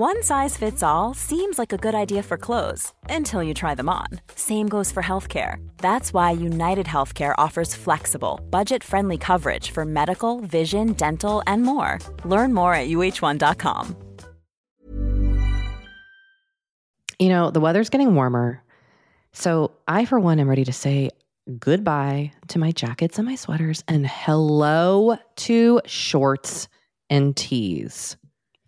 One size fits all seems like a good idea for clothes until you try them on. Same goes for healthcare. That's why United Healthcare offers flexible, budget friendly coverage for medical, vision, dental, and more. Learn more at uh1.com. You know, the weather's getting warmer. So I, for one, am ready to say goodbye to my jackets and my sweaters and hello to shorts and tees.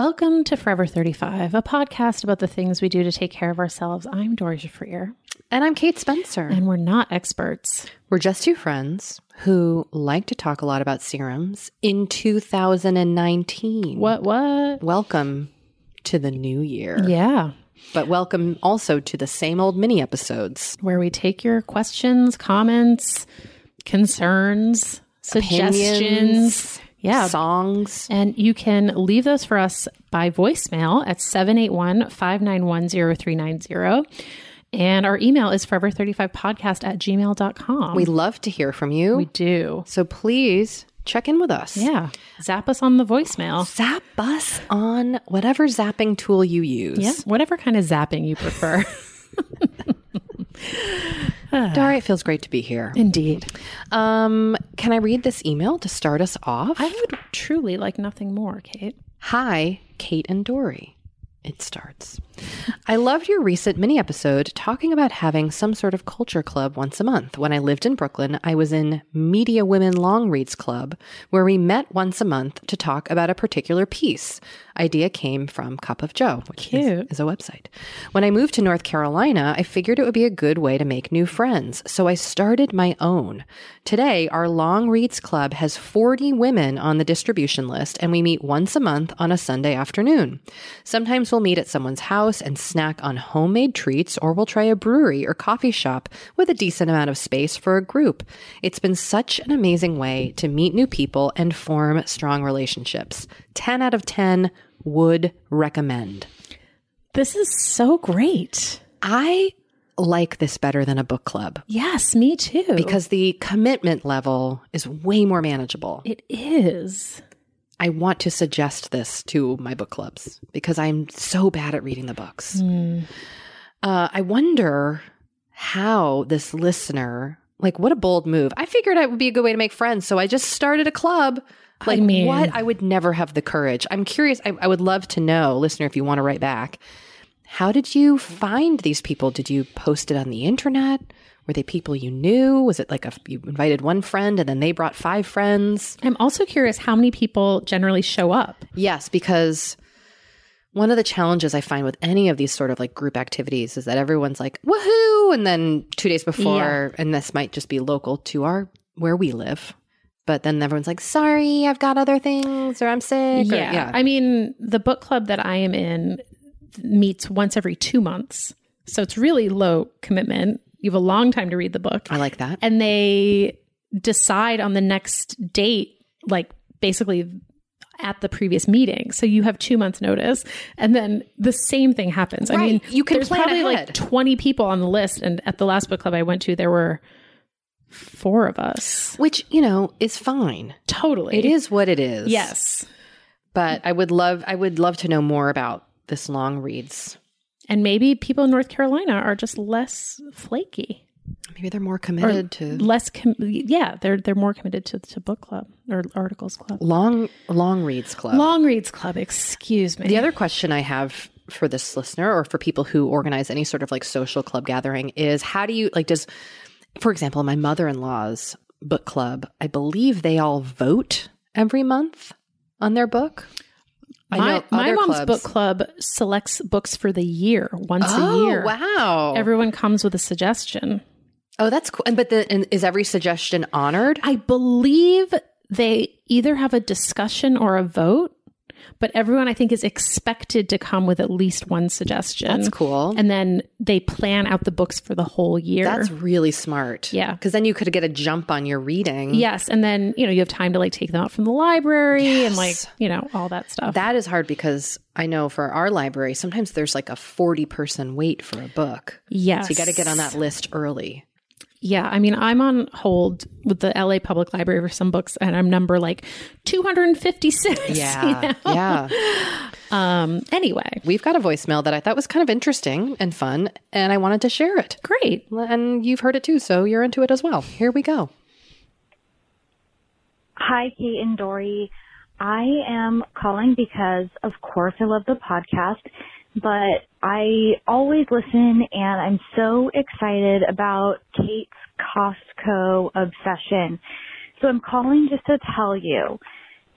Welcome to Forever 35, a podcast about the things we do to take care of ourselves. I'm Doree Shafrir, And I'm Kate Spencer. and we're not experts. We're just two friends who like to talk a lot about serums in 2019. What, what? Welcome to the new year. Yeah, But welcome also to the same old mini episodes. where we take your questions, comments, concerns, suggestions. Opinions, Yeah. songs. And you can leave those for us by voicemail at 781 591 0390. And our email is forever35podcast at gmail.com. We love to hear from you. we do. so please check in with us. Yeah. Zap us on the voicemail. Zap us on whatever zapping tool you use. Yeah. Whatever kind of zapping you prefer. Doree, it feels great to be here. Indeed. Um, can I read this email to start us off? I would truly like nothing more, Kate. Hi, Kate and Doree. It starts. I loved your recent mini episode talking about having some sort of culture club once a month. When I lived in Brooklyn, I was in Media Women Long Reads Club, where we met once a month to talk about a particular piece. Idea came from Cup of Jo, which is, is a website. When I moved to North Carolina, I figured it would be a good way to make new friends, so I started my own. Today, our Long Reads Club has 40 women on the distribution list, and we meet once a month on a Sunday afternoon. Sometimes we'll meet at someone's house and snack on homemade treats, or we'll try a brewery or coffee shop with a decent amount of space for a group. It's been such an amazing way to meet new people and form strong relationships. 10 out of 10 would recommend. This is so great. I like this better than a book club Yes, me too. because the commitment level is way more manageable. it is. I want to suggest this to my book clubs because I'm so bad at reading the books. Hmm. Uh, I wonder how this listener, like, what a bold move. I figured it would be a good way to make friends. So I just started a club. I Like, mean- what? I would never have the courage. I'm curious. I, I would love to know, listener, if you want to write back, how did you find these people? Did you post it on the internet? Were they people you knew? Was it like a, you invited one friend and then they brought five friends? I'm also curious how many people generally show up. Yes, because one of the challenges I find with any of these sort of like group activities is that everyone's like, woohoo. And then two days before, and this might just be local to our, where we live. But then everyone's like, sorry, I've got other things or I'm sick. or- Yeah. I mean, the book club that I am in meets once every two months. So it's really low commitment. You have a long time to read the book. I like that. And they decide on the next date, like basically at the previous meeting. So you have two months notice. And then the same thing happens. I mean, You can there's probably ahead. like 20 people on the list. And at the last book club I went to, there were four of us. Which, you know, is fine. Totally. It is what it is. Yes. But I would love I would love to know more about this long reads. And maybe people in North Carolina are just less flaky. Maybe they're more committed to less com- yeah they're they're more committed to, to book club or articles club long long reads club. long reads club excuse me The other question I have for this listener or for people who organize any sort of like social club gathering is how do you like does for example my mother-in-law's book club I believe they all vote every month on their book. My, my mom's clubs- book club selects books for the year once Oh, a year wow. everyone comes with a suggestion oh, that's cool. And but the and is every suggestion honored? i believe they either have a discussion or a vote but everyone i think is expected to come with at least one suggestion That's cool. and then they plan out the books for the whole year That's really smart. Yeah. Because then you could get a jump on your reading. Yes, and then you know you have time to like take them out from the library and like you know all that stuff. That is hard because I know for our library, sometimes there's like a 40 person wait for a book. yes, So you got to get on that list early. Yeah, I mean I'm on hold with the LA Public Library for some books, and I'm number like 256. you Yeah. know? Yeah. Um. Anyway, We've got a voicemail that I thought was kind of interesting and fun, and I wanted to share it. great. And you've heard it too, so you're into it as well. Here we go. Hi, Kate and Doree. I am calling because, of course, I love the podcast, but I always listen and I'm so excited about Kate's Costco obsession. So I'm calling just to tell you,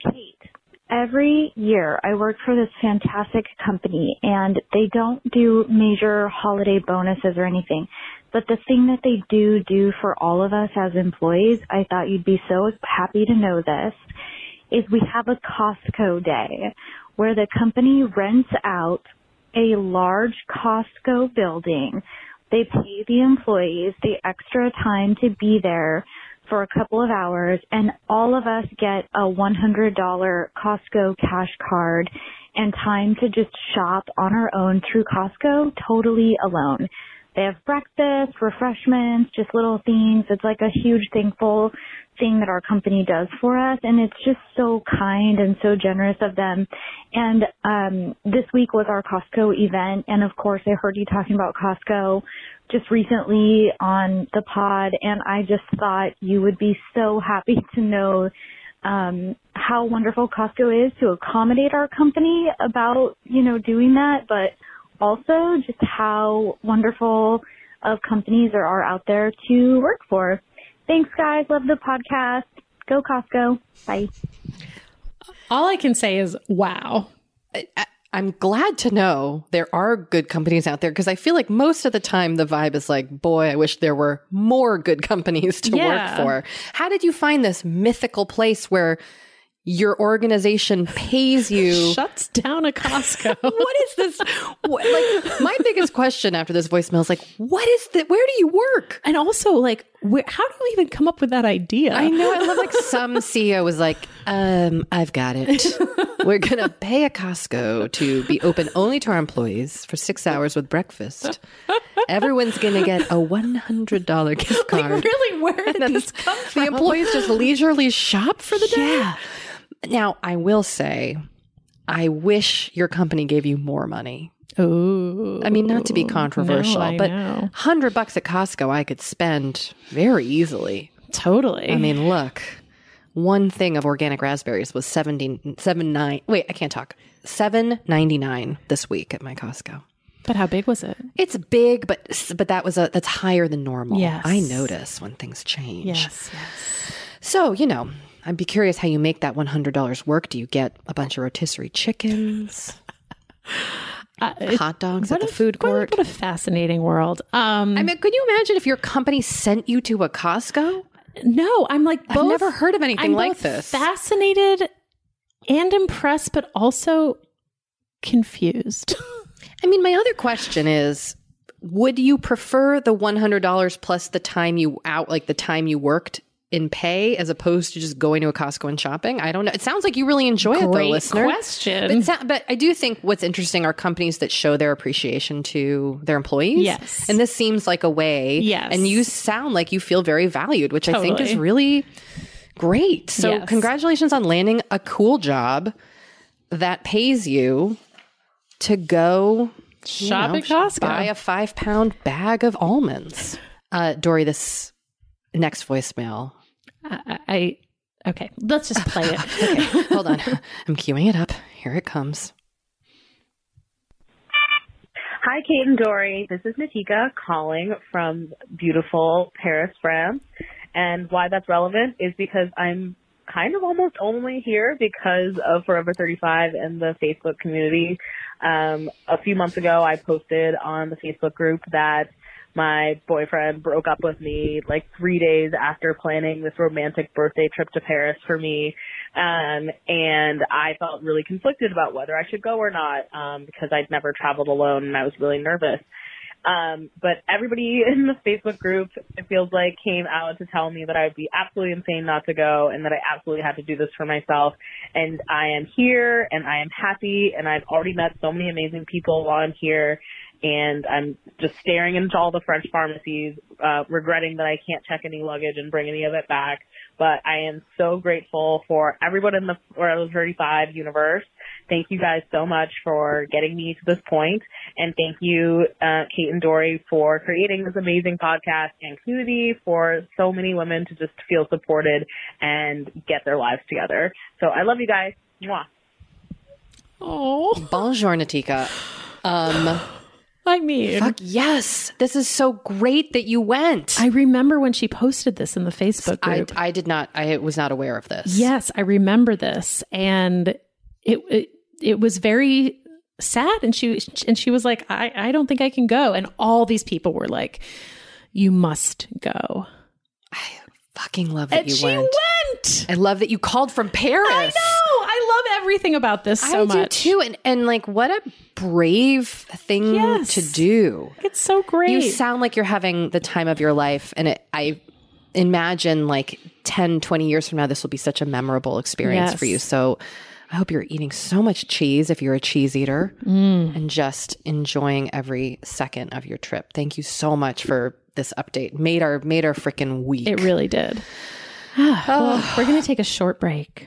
Kate, every year I work for this fantastic company and they don't do major holiday bonuses or anything. But the thing that they do do for all of us as employees, I thought you'd be so happy to know this, is we have a Costco day where the company rents out a large Costco building. They pay the employees the extra time to be there for a couple of hours and all of us get a $100 Costco cash card and time to just shop on our own through Costco totally alone. They have breakfast, refreshments, just little things. It's like a huge thankful thing that our company does for us and it's just so kind and so generous of them. And um this week was our Costco event and of course I heard you talking about Costco just recently on the pod and I just thought you would be so happy to know um how wonderful Costco is to accommodate our company about, you know, doing that, but also just how wonderful of companies there are out there to work for. Thanks guys, love the podcast. Go Costco. Bye. All I can say is wow. I, I'm glad to know there are good companies out there because I feel like most of the time the vibe is like, boy, I wish there were more good companies to Yeah. work for. How did you find this mythical place where your organization pays you? Shuts down a Costco. what is this? What, like, my biggest question after this voicemail is like, what is that? Where do you work? and also, like, where, how do you even come up with that idea? I know. I love like some CEO was like, um, I've got it. We're going to pay a Costco to be open only to our employees for six hours with breakfast. Everyone's going to get a $100 gift card. Like, really, where did this come from? the employees just leisurely shop for the day. Yeah. Now, I will say, I wish your company gave you more money. Oh, I mean, not to be controversial, I but hundred bucks at Costco I could spend very easily. totally. I mean, look, one thing of organic raspberries was seventeen seven nine. Wait, I can't talk. Seven ninety nine this week at my Costco. But how big was it? It's big, but but that was a that's higher than normal. Yes. I notice when things change. Yes, yes. So you know, I'd be curious how you make that one hundred dollars work. Do you get a bunch of rotisserie chickens, Uh, hot dogs what at the a- food what court? What a fascinating world. Um, I mean, could you imagine if your company sent you to a Costco? no, I'm like I've never heard of anything I'm like both this. Fascinated and impressed, but also confused. I mean, my other question is would you prefer the $100 plus the time you out, like the time you worked in pay, as opposed to just going to a Costco and shopping? I don't know. It sounds like you really enjoy it, though, listener. question. But, but I do think what's interesting are companies that show their appreciation to their employees. Yes. And this seems like a way. Yes. And you sound like you feel very valued, which I think is really great. So, Yes. congratulations on landing a cool job that pays you to go you Shop know, at Costco. Buy a five pound bag of almonds. Uh, Doree, this next voicemail. I, I okay. Let's just play it. Okay, hold on. I'm queuing it up. Here it comes. Hi, Kate and Doree. This is Natika calling from beautiful Paris, France. And why that's relevant is because I'm kind of almost only here because of Forever 35 and the Facebook community. Um, a few months ago, I posted on the Facebook group that my boyfriend broke up with me like three days after planning this romantic birthday trip to Paris for me. Um, and I felt really conflicted about whether I should go or not, um, because I'd never traveled alone and I was really nervous. Um, but everybody in the Facebook group, it feels like, came out to tell me that I would be absolutely insane not to go and that I absolutely had to do this for myself. And I am here and I am happy and I've already met so many amazing people while I'm here. And I'm just staring into all the French pharmacies, uh, regretting that I can't check any luggage and bring any of it back. But I am so grateful for everyone in the Forever 35 universe. Thank you guys so much for getting me to this point, and thank you, uh, Kate and Doree, for creating this amazing podcast and community for so many women to just feel supported and get their lives together. So I love you guys. Mwah. oh, Bonjour, Natika. Um, I mean, fuck yes. This is so great that you went. I remember when she posted this in the Facebook I, group. I did not, I was not aware of this. Yes, I remember this, and it it, it was very sad. And she and she was like, "I I don't think I can go." And all these people were like, "You must go." I fucking love that And you she went. went. I love that you called from Paris. I know. I love everything about this so I much. do too. And, and like, what a brave thing Yes. to do. It's so great. You sound like you're having the time of your life. And it, I imagine like 10, 20 years from now, this will be such a memorable experience Yes. for you. So I hope you're eating so much cheese if you're a cheese eater Mm. and just enjoying every second of your trip. Thank you so much for this update. Made our, made our freaking week. it really did. well, we're going to take a short break.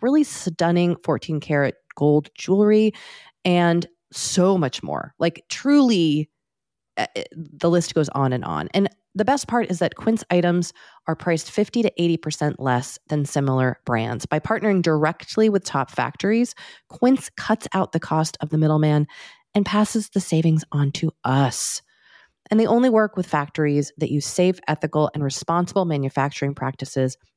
really stunning 14 karat gold jewelry, and so much more. Like, truly, uh, the list goes on and on. And the best part is that Quince items are priced 50 to 80% less than similar brands. By partnering directly with top factories, Quince cuts out the cost of the middleman and passes the savings on to us. And they only work with factories that use safe, ethical, and responsible manufacturing practices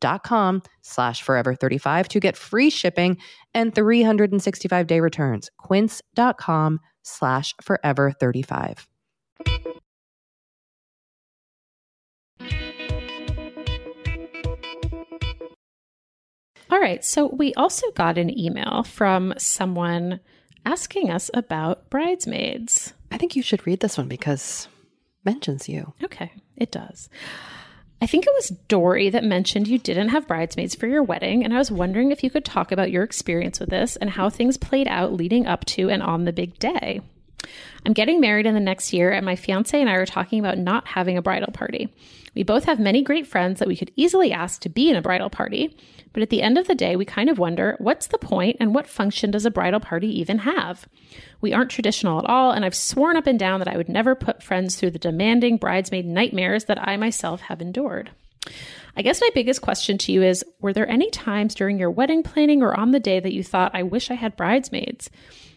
dot com slash forever35 to get free shipping and 365 day returns. Quince.com slash forever35. All right. So we also got an email from someone asking us about bridesmaids. I think you should read this one because mentions you. Okay, it does. I think it was Doree that mentioned you didn't have bridesmaids for your wedding, and I was wondering if you could talk about your experience with this and how things played out leading up to and on the big day. I'm getting married in the next year, and my fiance and I are talking about not having a bridal party. We both have many great friends that we could easily ask to be in a bridal party, but at the end of the day, we kind of wonder what's the point and what function does a bridal party even have? We aren't traditional at all, and I've sworn up and down that I would never put friends through the demanding bridesmaid nightmares that I myself have endured. I guess my biggest question to you is Were there any times during your wedding planning or on the day that you thought, I wish I had bridesmaids?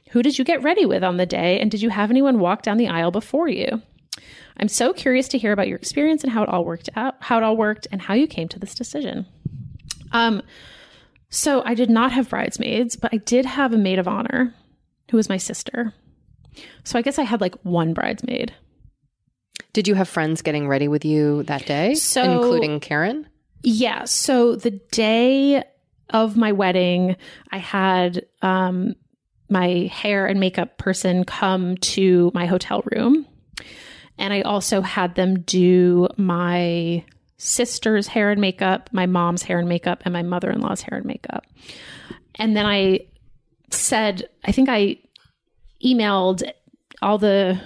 Who did you get ready with on the day, and did you have anyone walk down the aisle before you? I'm so curious to hear about your experience and how it all worked out, how it all worked, and how you came to this decision. Um, so I did not have bridesmaids, but I did have a maid of honor who was my sister. So I guess I had like one bridesmaid. Did you have friends getting ready with you that day, So- including Karen? Yeah. So the day of my wedding, I had um, my hair and makeup person come to my hotel room. And I also had them do my sister's hair and makeup, my mom's hair and makeup, and my mother in law's hair and makeup. And then I said, I think I emailed all the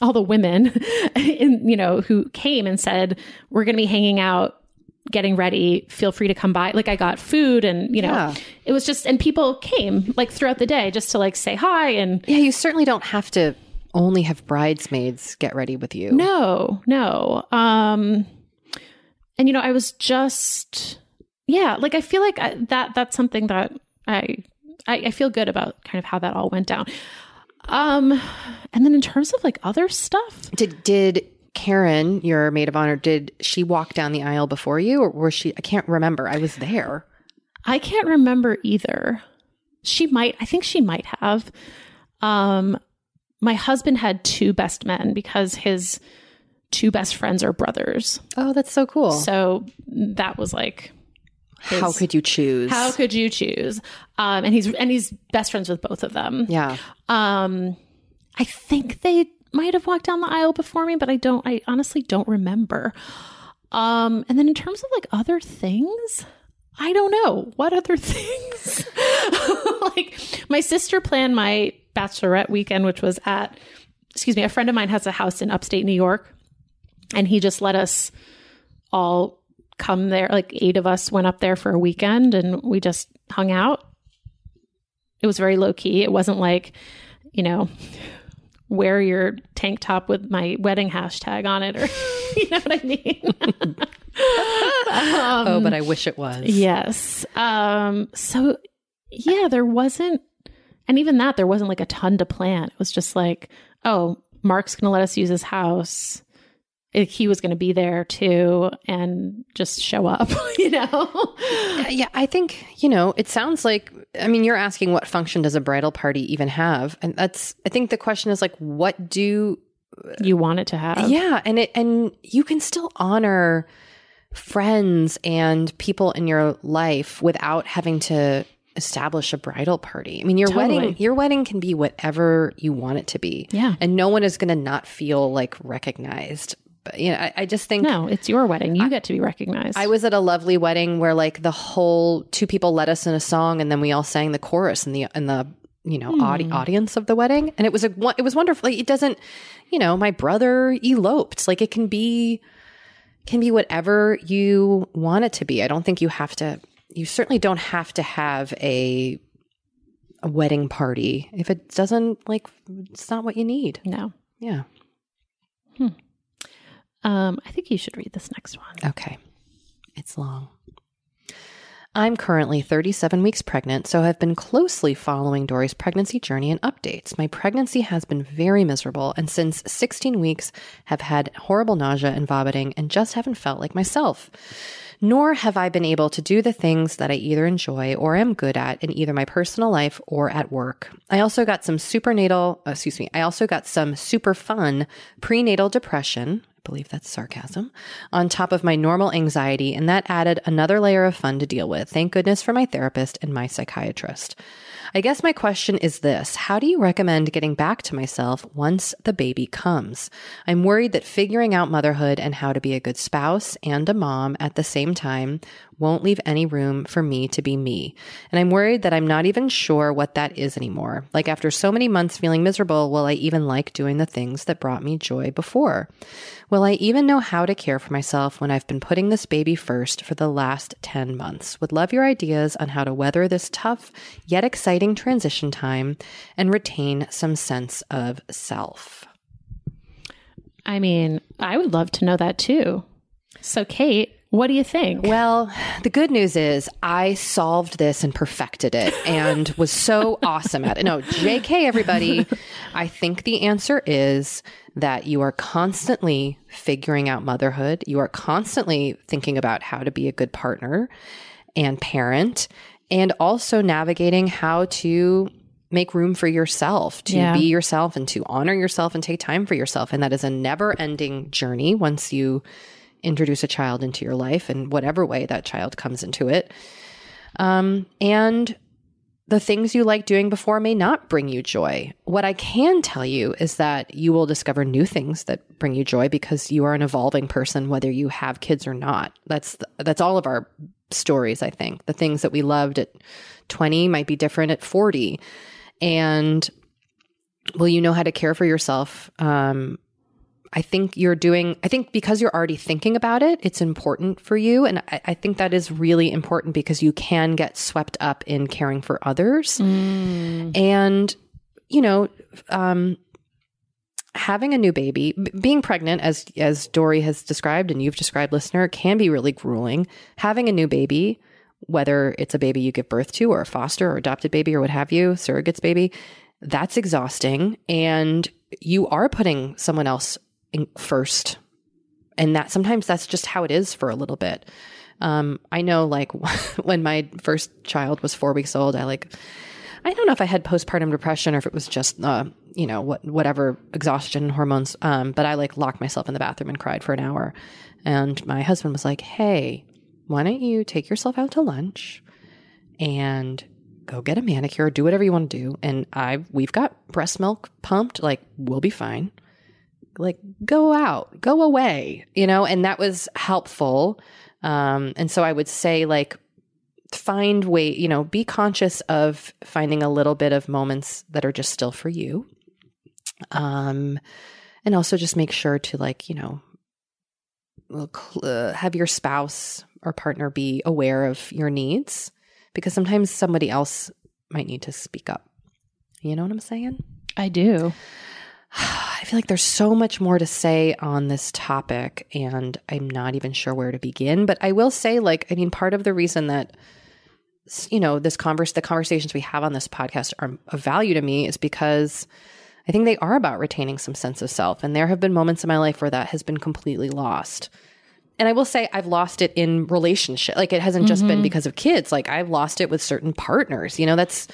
all the women in, you know who came and said we're going to be hanging out getting ready feel free to come by like i got food and you know Yeah. it was just and people came like throughout the day just to like say hi and Yeah, you certainly don't have to only have bridesmaids get ready with you. no no um and you know i was just yeah like i feel like I, that that's something that I, I i feel good about kind of how that all went down um and then in terms of like other stuff Did did Karen, your maid of honor, did she walk down the aisle before you, or was she? I can't remember. I was there. I can't remember either. She might, I think she might have. Um, my husband had two best men because his two best friends are brothers. Oh, that's so cool. So that was like, how could you choose? how could you choose? Um, and he's and he's best friends with both of them. yeah. Um, I think they might have walked down the aisle before me, but I don't. I honestly don't remember. Um, and then in terms of like other things, I don't know what other things. like my sister planned my bachelorette weekend, which was at, excuse me, a friend of mine has a house in upstate New York, and he just let us all come there. Like eight of us went up there for a weekend, and we just hung out. It was very low key. It wasn't like, you know, wear your tank top with my wedding hashtag on it, or you know what I mean. oh, but I wish it was. Yes. Um, so yeah, there wasn't, and even that, there wasn't like a ton to plan. It was just like, oh, Mark's going to let us use his house. He was going to be there too and just show up, you know? Uh, Yeah, I think, you know, it sounds like, I mean, you're asking what function does a bridal party even have? And that's, I think the question is like, what do, you want it to have. yeah, and it, and you can still honor friends and people in your life without having to establish a bridal party. I mean, your Totally. wedding, your wedding can be whatever you want it to be. Yeah. And no one is going to not feel like recognized. But, you know, I, I just think No, it's your wedding. You get to be recognized. I was at a lovely wedding where like the whole two people led us in a song and then we all sang the chorus in the in the you know, audi- hmm. audience of the wedding. And it was a, it was wonderful. Like, it doesn't, you know, my brother eloped. Like it can be, can be whatever you want it to be. I don't think you have to, you certainly don't have to have a, a wedding party if it doesn't like, it's not what you need. No. Yeah. Hmm. Um, I think you should read this next one. Okay. It's long. I'm currently 37 weeks pregnant, so I've been closely following Doree's pregnancy journey and updates. My pregnancy has been very miserable, and since 16 weeks, have had horrible nausea and vomiting and just haven't felt like myself. Nor have I been able to do the things that I either enjoy or am good at in either my personal life or at work. I also got some supernatal, excuse me, I also got some super fun prenatal depression, believe that's sarcasm, on top of my normal anxiety, and that added another layer of fun to deal with. Thank goodness for my therapist and my psychiatrist. I guess my question is this How do you recommend getting back to myself once the baby comes? I'm worried that figuring out motherhood and how to be a good spouse and a mom at the same time won't leave any room for me to be me. And I'm worried that I'm not even sure what that is anymore. Like after so many months feeling miserable, will I even like doing the things that brought me joy before? Will I even know how to care for myself when I've been putting this baby first for the last 10 months? Would love your ideas on how to weather this tough yet exciting transition time and retain some sense of self. I mean, I would love to know that too. So, Kate, what do you think? Well, the good news is I solved this and perfected it and was so awesome at it. No, JK, everybody. I think the answer is that you are constantly figuring out motherhood. You are constantly thinking about how to be a good partner and parent, and also navigating how to make room for yourself, to Yeah. be yourself and to honor yourself and take time for yourself. And that is a never ending journey once you introduce a child into your life in whatever way that child comes into it. Um, and the things you like doing before may not bring you joy. What I can tell you is that you will discover new things that bring you joy because you are an evolving person, whether you have kids or not. That's that's all of our stories. I think the things that we loved at twenty might be different at forty, and will you know how to care for yourself? Um, I think you're doing, I think because you're already thinking about it, it's important for you. And I, I think that is really important because you can get swept up in caring for others. And, you know, um, having a new baby, b- being pregnant, as, as Doree has described and you've described, listener, can be really grueling. Having a new baby, whether it's a baby you give birth to or a foster or adopted baby or what have you, surrogates baby, that's exhausting. And you are putting someone else in first. And that sometimes that's just how it is for a little bit. Um, I know like when my first child was four weeks old, I like, I don't know if I had postpartum depression or if it was just, uh, you know, what, whatever exhaustion hormones. Um, but I like locked myself in the bathroom and cried for an hour. And my husband was like, Hey, why don't you take yourself out to lunch and go get a manicure, do whatever you want to do. And I've, we've got breast milk pumped. Like we'll be fine. Like go out, go away, you know, and that was helpful. Um, and so I would say like, find way, you know, be conscious of finding a little bit of moments that are just still for you. Um, and also just make sure to like, you know, uh, have your spouse or partner be aware of your needs because sometimes somebody else might need to speak up. You know what I'm saying? I do. I feel like there's so much more to say on this topic, and I'm not even sure where to begin. But I will say, like, I mean, part of the reason that you know this converse, the conversations we have on this podcast are of value to me is because I think they are about retaining some sense of self. And there have been moments in my life where that has been completely lost. And I will say I've lost it in relationship. Like it hasn't just been because of kids. Like I've lost it with certain partners. You know, that's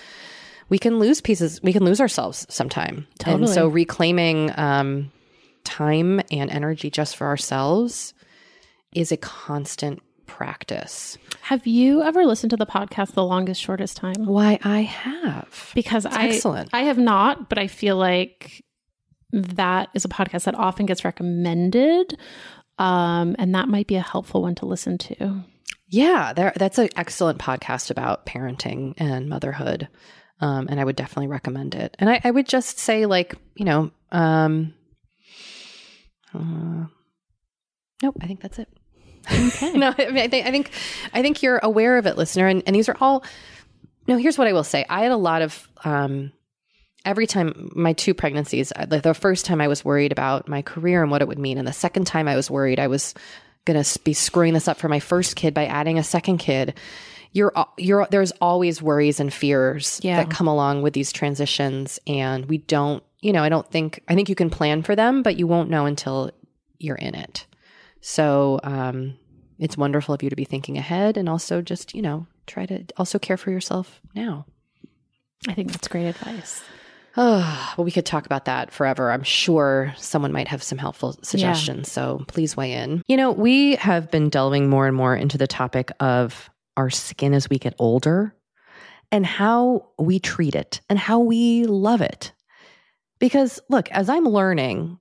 we can lose pieces. We can lose ourselves sometime. And so reclaiming um, time and energy just for ourselves is a constant practice. Have you ever listened to the podcast The Longest Shortest Time? Why I have. Because I excellent. I have not, but I feel like that is a podcast that often gets recommended. Um, and that might be a helpful one to listen to. Yeah, there, that's an excellent podcast about parenting and motherhood. Um, and I would definitely recommend it. And I, I would just say, like, you know, um, uh, nope, I think that's it. Okay. no, I, mean, I think I think I think you're aware of it, listener. And, and these are all. No, here's what I will say. I had a lot of um, every time my two pregnancies. Like the first time I was worried about my career and what it would mean, and the second time I was worried I was going to be screwing this up for my first kid by adding a second kid. You're you're there's always worries and fears Yeah. that come along with these transitions, and we don't. You know, I don't think I think you can plan for them, but you won't know until you're in it. So um, it's wonderful of you to be thinking ahead and also just, you know, try to also care for yourself now. I think that's great advice. Oh, well, we could talk about that forever. I'm sure someone might have some helpful suggestions. So please weigh in. You know, we have been delving more and more into the topic of our skin as we get older and how we treat it and how we love it. Because look, as I'm learning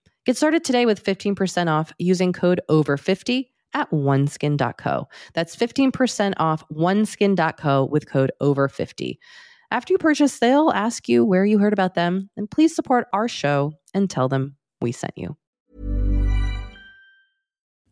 Get started today with 15% off using code OVER50 at oneskin.co. That's 15% off oneskin.co with code OVER50. After you purchase, they'll ask you where you heard about them, and please support our show and tell them we sent you.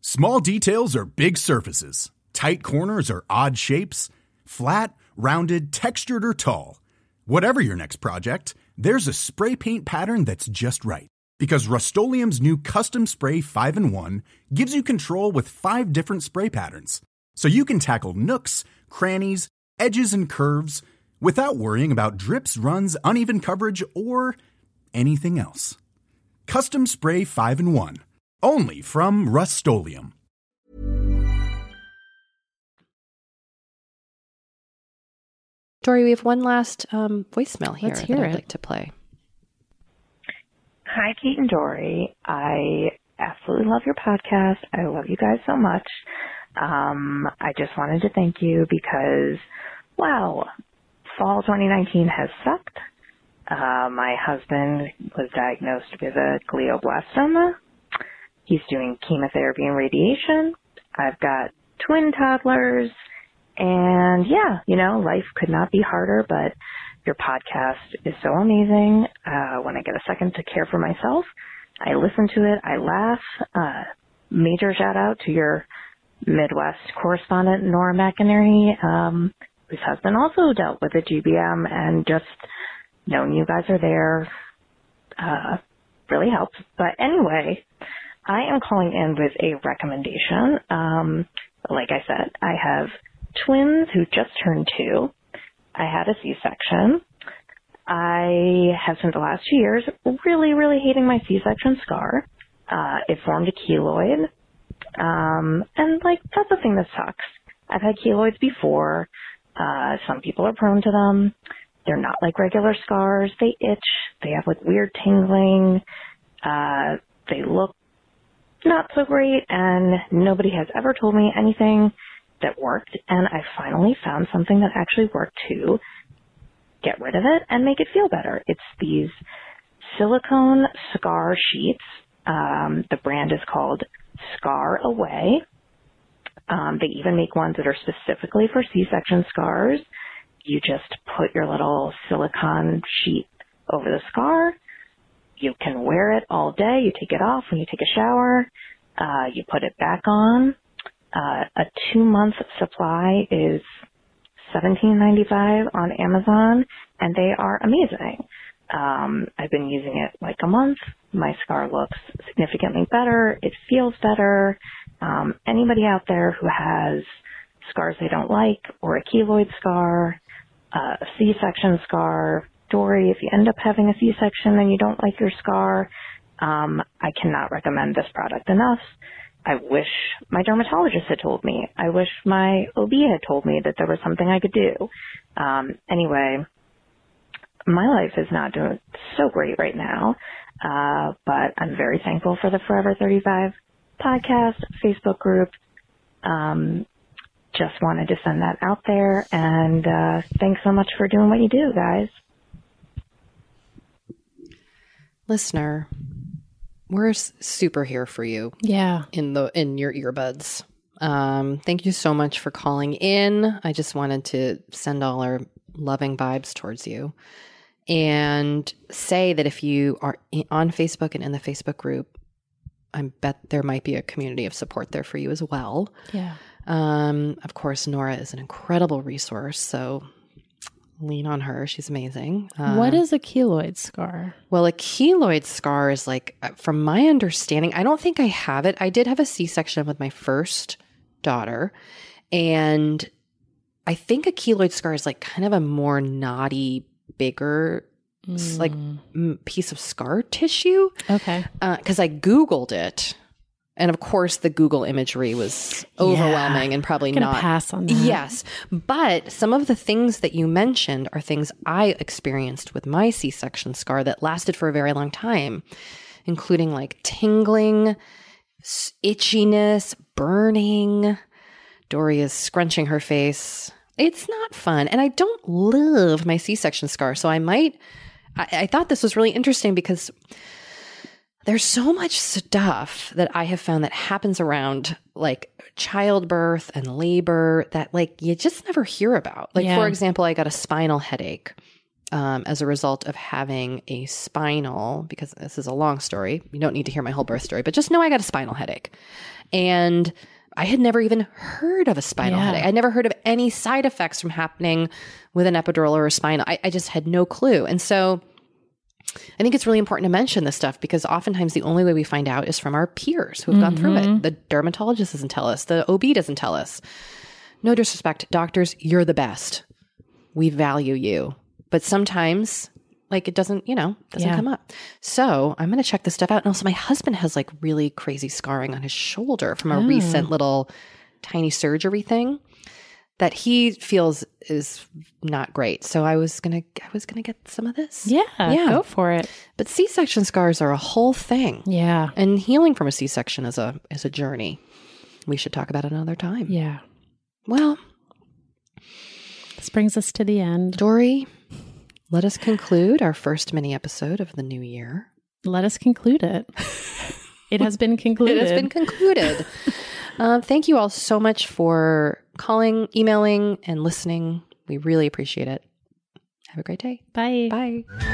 Small details are big surfaces. Tight corners are odd shapes. Flat, rounded, textured, or tall. Whatever your next project, there's a spray paint pattern that's just right. Because Rust-Oleum Custom Spray 5 in 1 gives you control with five different spray patterns. So you can tackle nooks, crannies, edges, and curves without worrying about drips, runs, uneven coverage, or anything else. Custom Spray 5 in 1. Only from Rust Doree, we have one last um, voicemail here Let's hear that I'd it. like to play. Hi, Kate and Doree. I absolutely love your podcast. I love you guys so much. Um, I just wanted to thank you because, wow, fall 2019 has sucked. Uh, my husband was diagnosed with a glioblastoma. He's doing chemotherapy and radiation. I've got twin toddlers. And yeah, you know, life could not be harder, but your podcast is so amazing. Uh, when I get a second to care for myself, I listen to it. I laugh. Uh, major shout out to your Midwest correspondent, Nora McInerney, um, whose husband also dealt with a GBM and just knowing you guys are there, uh, really helps. But anyway, I am calling in with a recommendation. Um, like I said, I have twins who just turned two. I had a C-section. I have spent the last two years really, really hating my C-section scar. Uh, it formed a keloid. Um, and like, that's the thing that sucks. I've had keloids before. Uh, some people are prone to them. They're not like regular scars. They itch. They have like weird tingling. Uh, they look not so great and nobody has ever told me anything that worked and I finally found something that actually worked to get rid of it and make it feel better. It's these silicone scar sheets. Um, the brand is called ScarAway. Um, they even make ones that are specifically for C-section scars. You just put your little silicone sheet over the scar. You can wear it all day. You take it off when you take a shower. Uh, you put it back on. Uh, a two month supply is $17.95 on Amazon and they are amazing. Um, I've been using it like a month. My scar looks significantly better. It feels better. Um, anybody out there who has scars they don't like or a keloid scar, uh, a C-section scar, Doree, if you end up having a C-section and you don't like your scar, um, I cannot recommend this product enough. I wish my dermatologist had told me. I wish my OB had told me that there was something I could do. Um, anyway, my life is not doing so great right now, uh, but I'm very thankful for the Forever 35 podcast, Facebook group. Um, just wanted to send that out there, and uh, thanks so much for doing what you do, guys. Listener, we're super here for you. Yeah. In the in your earbuds. Um, thank you so much for calling in. I just wanted to send all our loving vibes towards you and say that if you are on Facebook and in the Facebook group, I bet there might be a community of support there for you as well. Yeah. Um, of course, Nora is an incredible resource. So lean on her. She's amazing. Uh, what is a keloid scar? Well, a keloid scar is like, uh, from my understanding, I don't think I have it. I did have a C section with my first daughter. And I think a keloid scar is like kind of a more knotty, bigger, mm. like m- piece of scar tissue. Okay. Because uh, I Googled it and of course, the Google imagery was overwhelming yeah. and probably not. pass on that. Yes. But some of the things that you mentioned are things I experienced with my C section scar that lasted for a very long time, including like tingling, itchiness, burning. Doree is scrunching her face. It's not fun. And I don't love my C section scar. So I might, I, I thought this was really interesting because there's so much stuff that I have found that happens around like childbirth and labor that like you just never hear about. Like, yeah. for example, I got a spinal headache um, as a result of having a spinal, because this is a long story. You don't need to hear my whole birth story, but just know I got a spinal headache. And I had never even heard of a spinal yeah. headache. I never heard of any side effects from happening with an epidural or a spinal. I, I just had no clue. And so, I think it's really important to mention this stuff because oftentimes the only way we find out is from our peers who've mm-hmm. gone through it. Mm-hmm. The dermatologist doesn't tell us, the OB doesn't tell us. No disrespect, doctors, you're the best. We value you. But sometimes, like, it doesn't, you know, doesn't yeah. come up. So I'm going to check this stuff out. And also, my husband has like really crazy scarring on his shoulder from a oh. recent little tiny surgery thing that he feels is not great. So I was gonna I was gonna get some of this. Yeah, yeah, go for it. But C section scars are a whole thing. Yeah, and healing from a C section is a is a journey. We should talk about it another time. Yeah. Well, this brings us to the end. Doree, let us conclude our first mini episode of the new year. Let us conclude it. It has been concluded. it has been concluded. uh, thank you all so much for calling, emailing, and listening. We really appreciate it. Have a great day. Bye. Bye.